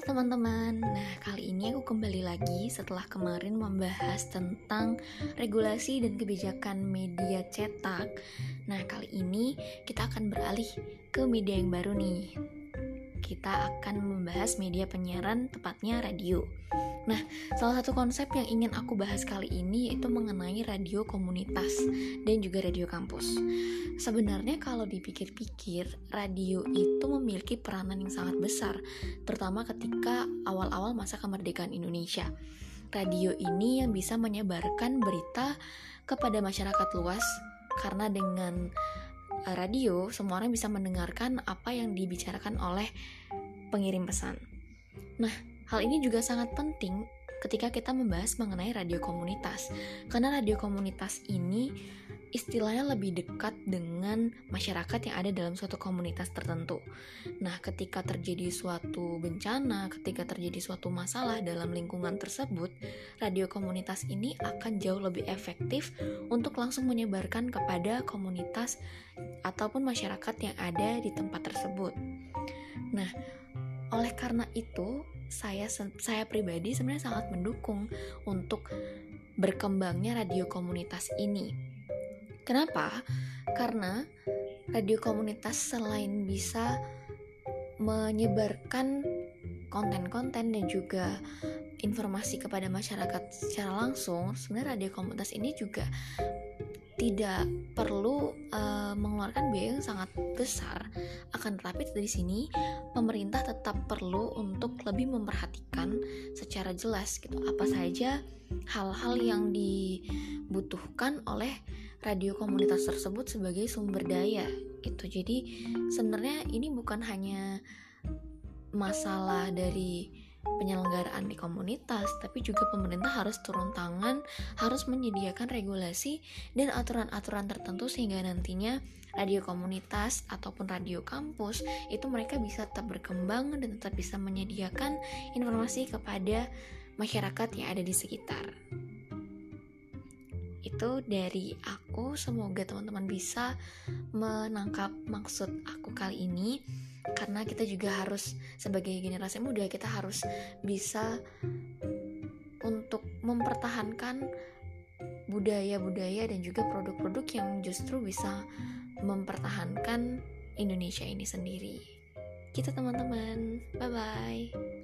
teman-teman, nah kali ini aku kembali lagi setelah kemarin membahas tentang regulasi dan kebijakan media cetak. Nah kali ini kita akan beralih ke media yang baru nih. Kita akan membahas media penyiaran, tepatnya radio Nah, salah satu konsep yang ingin aku bahas kali ini yaitu mengenai radio komunitas dan juga radio kampus. Sebenarnya kalau dipikir-pikir, radio itu memiliki peranan yang sangat besar, terutama ketika awal-awal masa kemerdekaan Indonesia. Radio ini yang bisa menyebarkan berita kepada masyarakat luas karena dengan eh, radio semua orang bisa mendengarkan apa yang dibicarakan oleh pengirim pesan. Nah, Hal ini juga sangat penting ketika kita membahas mengenai radio komunitas, karena radio komunitas ini istilahnya lebih dekat dengan masyarakat yang ada dalam suatu komunitas tertentu. Nah, ketika terjadi suatu bencana, ketika terjadi suatu masalah dalam lingkungan tersebut, radio komunitas ini akan jauh lebih efektif untuk langsung menyebarkan kepada komunitas ataupun masyarakat yang ada di tempat tersebut. Nah, oleh karena itu, saya saya pribadi sebenarnya sangat mendukung untuk berkembangnya radio komunitas ini. Kenapa? Karena radio komunitas selain bisa menyebarkan konten-konten dan juga informasi kepada masyarakat secara langsung, sebenarnya radio komunitas ini juga tidak perlu uh, mengeluarkan biaya yang sangat besar. Akan tetapi dari sini pemerintah tetap perlu untuk lebih memperhatikan secara jelas gitu apa saja hal-hal yang dibutuhkan oleh radio komunitas tersebut sebagai sumber daya gitu. Jadi sebenarnya ini bukan hanya masalah dari penyelenggaraan di komunitas, tapi juga pemerintah harus turun tangan, harus menyediakan regulasi dan aturan-aturan tertentu sehingga nantinya radio komunitas ataupun radio kampus itu mereka bisa tetap berkembang dan tetap bisa menyediakan informasi kepada masyarakat yang ada di sekitar. Itu dari aku, semoga teman-teman bisa menangkap maksud aku kali ini karena kita juga harus sebagai generasi muda kita harus bisa untuk mempertahankan budaya-budaya dan juga produk-produk yang justru bisa mempertahankan Indonesia ini sendiri. Kita gitu, teman-teman. Bye bye.